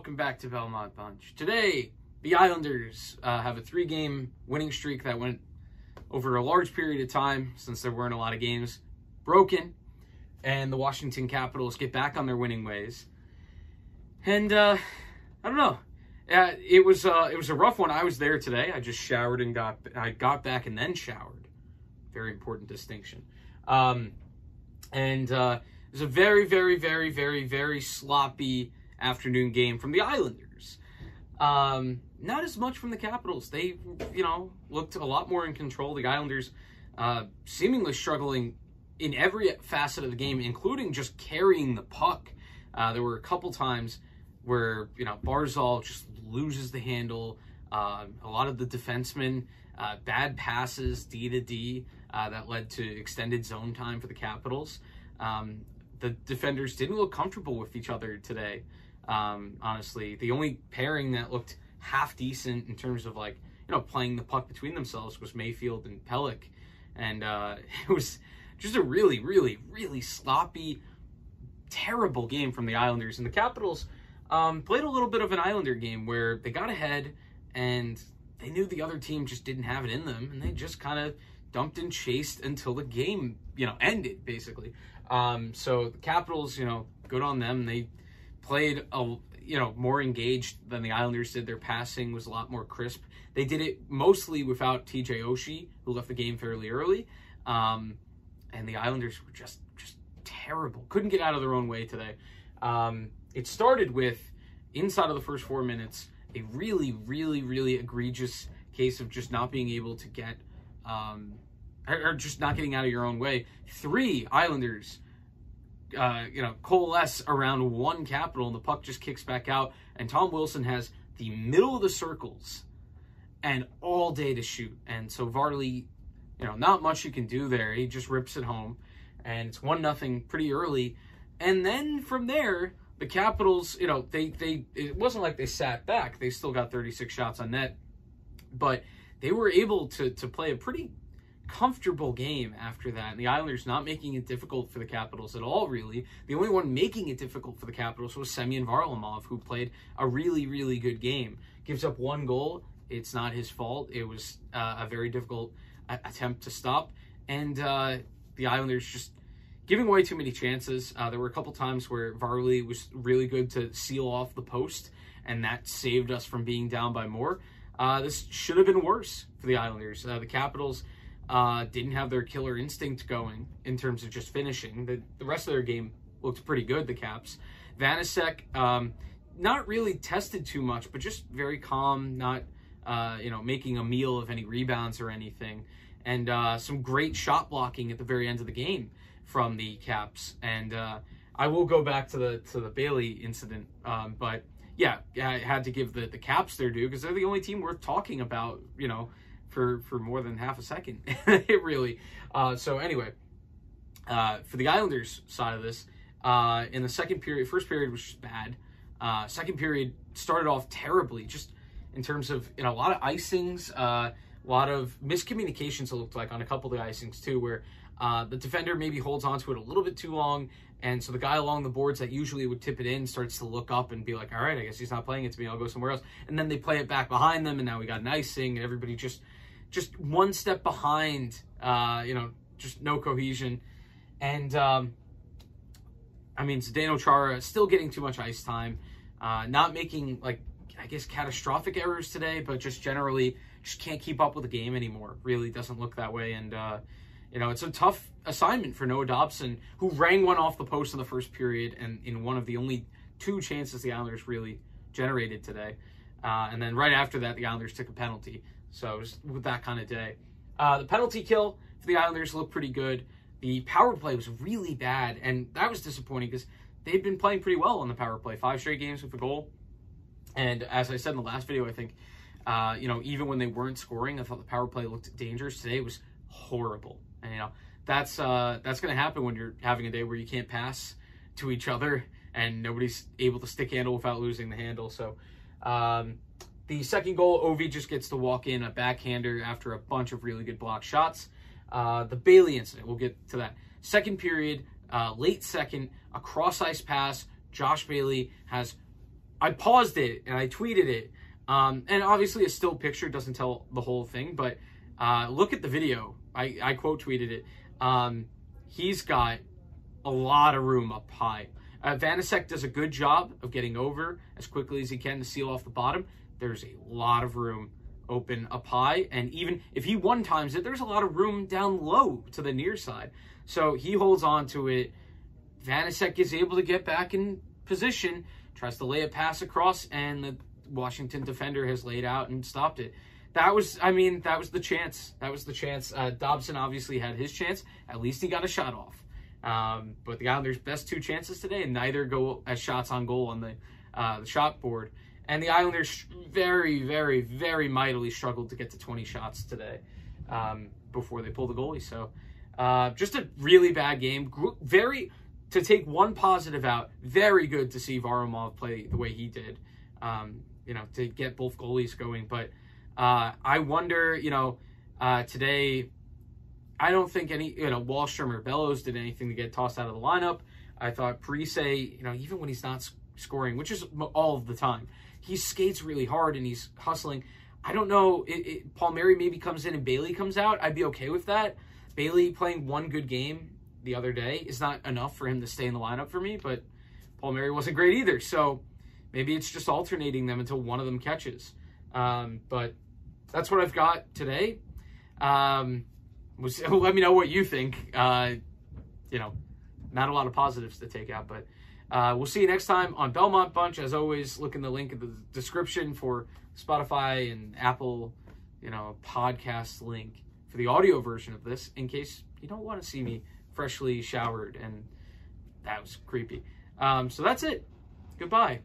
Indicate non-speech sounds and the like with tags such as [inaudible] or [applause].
welcome back to Belmont Bunch. Today, the Islanders uh, have a three game winning streak that went over a large period of time since there weren't a lot of games broken, and the Washington Capitals get back on their winning ways. And uh, I don't know. It was uh, it was a rough one. I was there today. I just showered and got I got back and then showered. Very important distinction. Um, and uh, it was a very very very very very sloppy afternoon game from the Islanders. Um, not as much from the Capitals. They, you know, looked a lot more in control. The Islanders uh, seemingly struggling in every facet of the game, including just carrying the puck. Uh, there were a couple times where, you know, Barzal just loses the handle. Uh, a lot of the defensemen, uh, bad passes, D to D, uh, that led to extended zone time for the Capitals. Um, the defenders didn't look comfortable with each other today. Um, honestly, the only pairing that looked half decent in terms of like you know playing the puck between themselves was Mayfield and Pelech, and uh, [laughs] it was just a really, really, really sloppy, terrible game from the Islanders. And the Capitals um, played a little bit of an Islander game where they got ahead and they knew the other team just didn't have it in them, and they just kind of dumped and chased until the game you know ended basically. Um, so the Capitals, you know, good on them. They played a you know more engaged than the Islanders did. Their passing was a lot more crisp. They did it mostly without TJ Oshie, who left the game fairly early, um, and the Islanders were just just terrible. Couldn't get out of their own way today. Um, it started with inside of the first four minutes a really really really egregious case of just not being able to get um, or, or just not getting out of your own way. Three Islanders uh, you know, coalesce around one capital and the puck just kicks back out. And Tom Wilson has the middle of the circles and all day to shoot. And so Varley, you know, not much you can do there. He just rips it home. And it's one nothing pretty early. And then from there, the Capitals, you know, they they it wasn't like they sat back. They still got 36 shots on net. But they were able to to play a pretty comfortable game after that. And the Islanders not making it difficult for the Capitals at all, really. The only one making it difficult for the Capitals was Semyon Varlamov, who played a really, really good game. Gives up one goal. It's not his fault. It was uh, a very difficult uh, attempt to stop. And uh, the Islanders just giving away too many chances. Uh, there were a couple times where Varley was really good to seal off the post, and that saved us from being down by more. Uh, this should have been worse for the Islanders. Uh, the Capitals uh, didn't have their killer instinct going in terms of just finishing. The, the rest of their game looked pretty good, the Caps. Vanecek, um, not really tested too much, but just very calm, not, uh, you know, making a meal of any rebounds or anything. And uh, some great shot blocking at the very end of the game from the Caps. And uh, I will go back to the to the Bailey incident, um, but yeah, I had to give the, the Caps their due because they're the only team worth talking about, you know, for for more than half a second. [laughs] it really. Uh, so anyway, uh, for the Islanders side of this, uh, in the second period, first period was bad. Uh, second period started off terribly, just in terms of you know a lot of icings, uh, a lot of miscommunications. It looked like on a couple of the icings too, where uh, the defender maybe holds onto it a little bit too long, and so the guy along the boards that usually would tip it in starts to look up and be like, "All right, I guess he's not playing it to me. I'll go somewhere else." And then they play it back behind them, and now we got an icing, and everybody just just one step behind. Uh, you know, just no cohesion, and um, I mean Zdeno Chara still getting too much ice time, uh, not making like I guess catastrophic errors today, but just generally just can't keep up with the game anymore. Really doesn't look that way, and uh, you know it's a tough assignment for Noah Dobson, who rang one off the post in the first period, and in one of the only two chances the Islanders really generated today. Uh, and then right after that, the Islanders took a penalty. So it was with that kind of day. Uh, the penalty kill for the Islanders looked pretty good. The power play was really bad, and that was disappointing because they'd been playing pretty well on the power play. Five straight games with a goal. And as I said in the last video, I think, uh, you know, even when they weren't scoring, I thought the power play looked dangerous. Today it was horrible. And, you know, that's uh, that's going to happen when you're having a day where you can't pass to each other and nobody's able to stick handle without losing the handle. So, um, the second goal, Ovi just gets to walk in a backhander after a bunch of really good block shots. Uh, the Bailey incident, we'll get to that. Second period, uh, late second, a cross ice pass. Josh Bailey has I paused it and I tweeted it. Um, and obviously, a still picture doesn't tell the whole thing, but uh, look at the video. I, I quote tweeted it. Um, he's got a lot of room up high. Uh, does a good job of getting over as quickly as he can to seal off the bottom. There's a lot of room open up high, and even if he one times it, there's a lot of room down low to the near side. So he holds on to it. Vanecek is able to get back in position, tries to lay a pass across, and the Washington defender has laid out and stopped it. That was, I mean, that was the chance. That was the chance. Uh, Dobson obviously had his chance. At least he got a shot off. Um, but the Islanders' best two chances today, and neither go as shots on goal on the, uh, the shot board. And the Islanders very, very, very mightily struggled to get to 20 shots today um, before they pulled the goalie. So uh, just a really bad game. Very, to take one positive out, very good to see Varlamov play the way he did. Um, you know, to get both goalies going. But uh, I wonder, you know, uh, today I don't think any, you know, Wahlstrom or Bellows did anything to get tossed out of the lineup. I thought Parise, you know, even when he's not scoring, which is all of the time, he skates really hard and he's hustling. I don't know. It, it, Palmieri maybe comes in and Bailey comes out. I'd be okay with that. Bailey playing one good game the other day is not enough for him to stay in the lineup for me, but Paul Palmieri wasn't great either. So maybe it's just alternating them until one of them catches. Um, but that's what I've got today. Um, [laughs] let me know what you think. Uh, you know, not a lot of positives to take out, but uh, we'll see you next time on Belmont Bunch. As always, look in the link in the description for Spotify and Apple, you know, podcast link for the audio version of this in case you don't want to see me freshly showered and that was creepy. Um, so that's it. Goodbye.